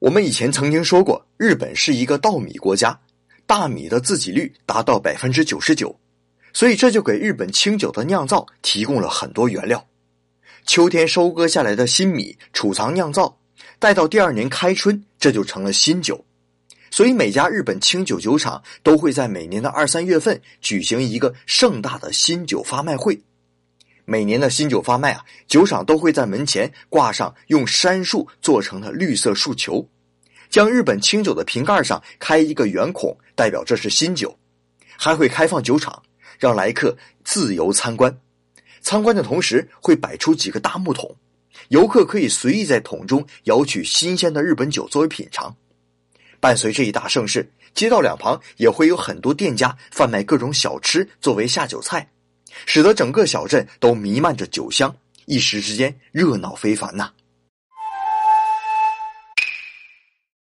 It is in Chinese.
我们以前曾经说过，日本是一个稻米国家，大米的自给率达到百分之九十九，所以这就给日本清酒的酿造提供了很多原料。秋天收割下来的新米储藏酿造，待到第二年开春，这就成了新酒。所以每家日本清酒酒厂都会在每年的二三月份举行一个盛大的新酒发卖会。每年的新酒发卖啊，酒厂都会在门前挂上用杉树做成的绿色树球，将日本清酒的瓶盖上开一个圆孔，代表这是新酒。还会开放酒厂，让来客自由参观。参观的同时会摆出几个大木桶，游客可以随意在桶中舀取新鲜的日本酒作为品尝。伴随这一大盛事，街道两旁也会有很多店家贩卖各种小吃作为下酒菜。使得整个小镇都弥漫着酒香，一时之间热闹非凡呐。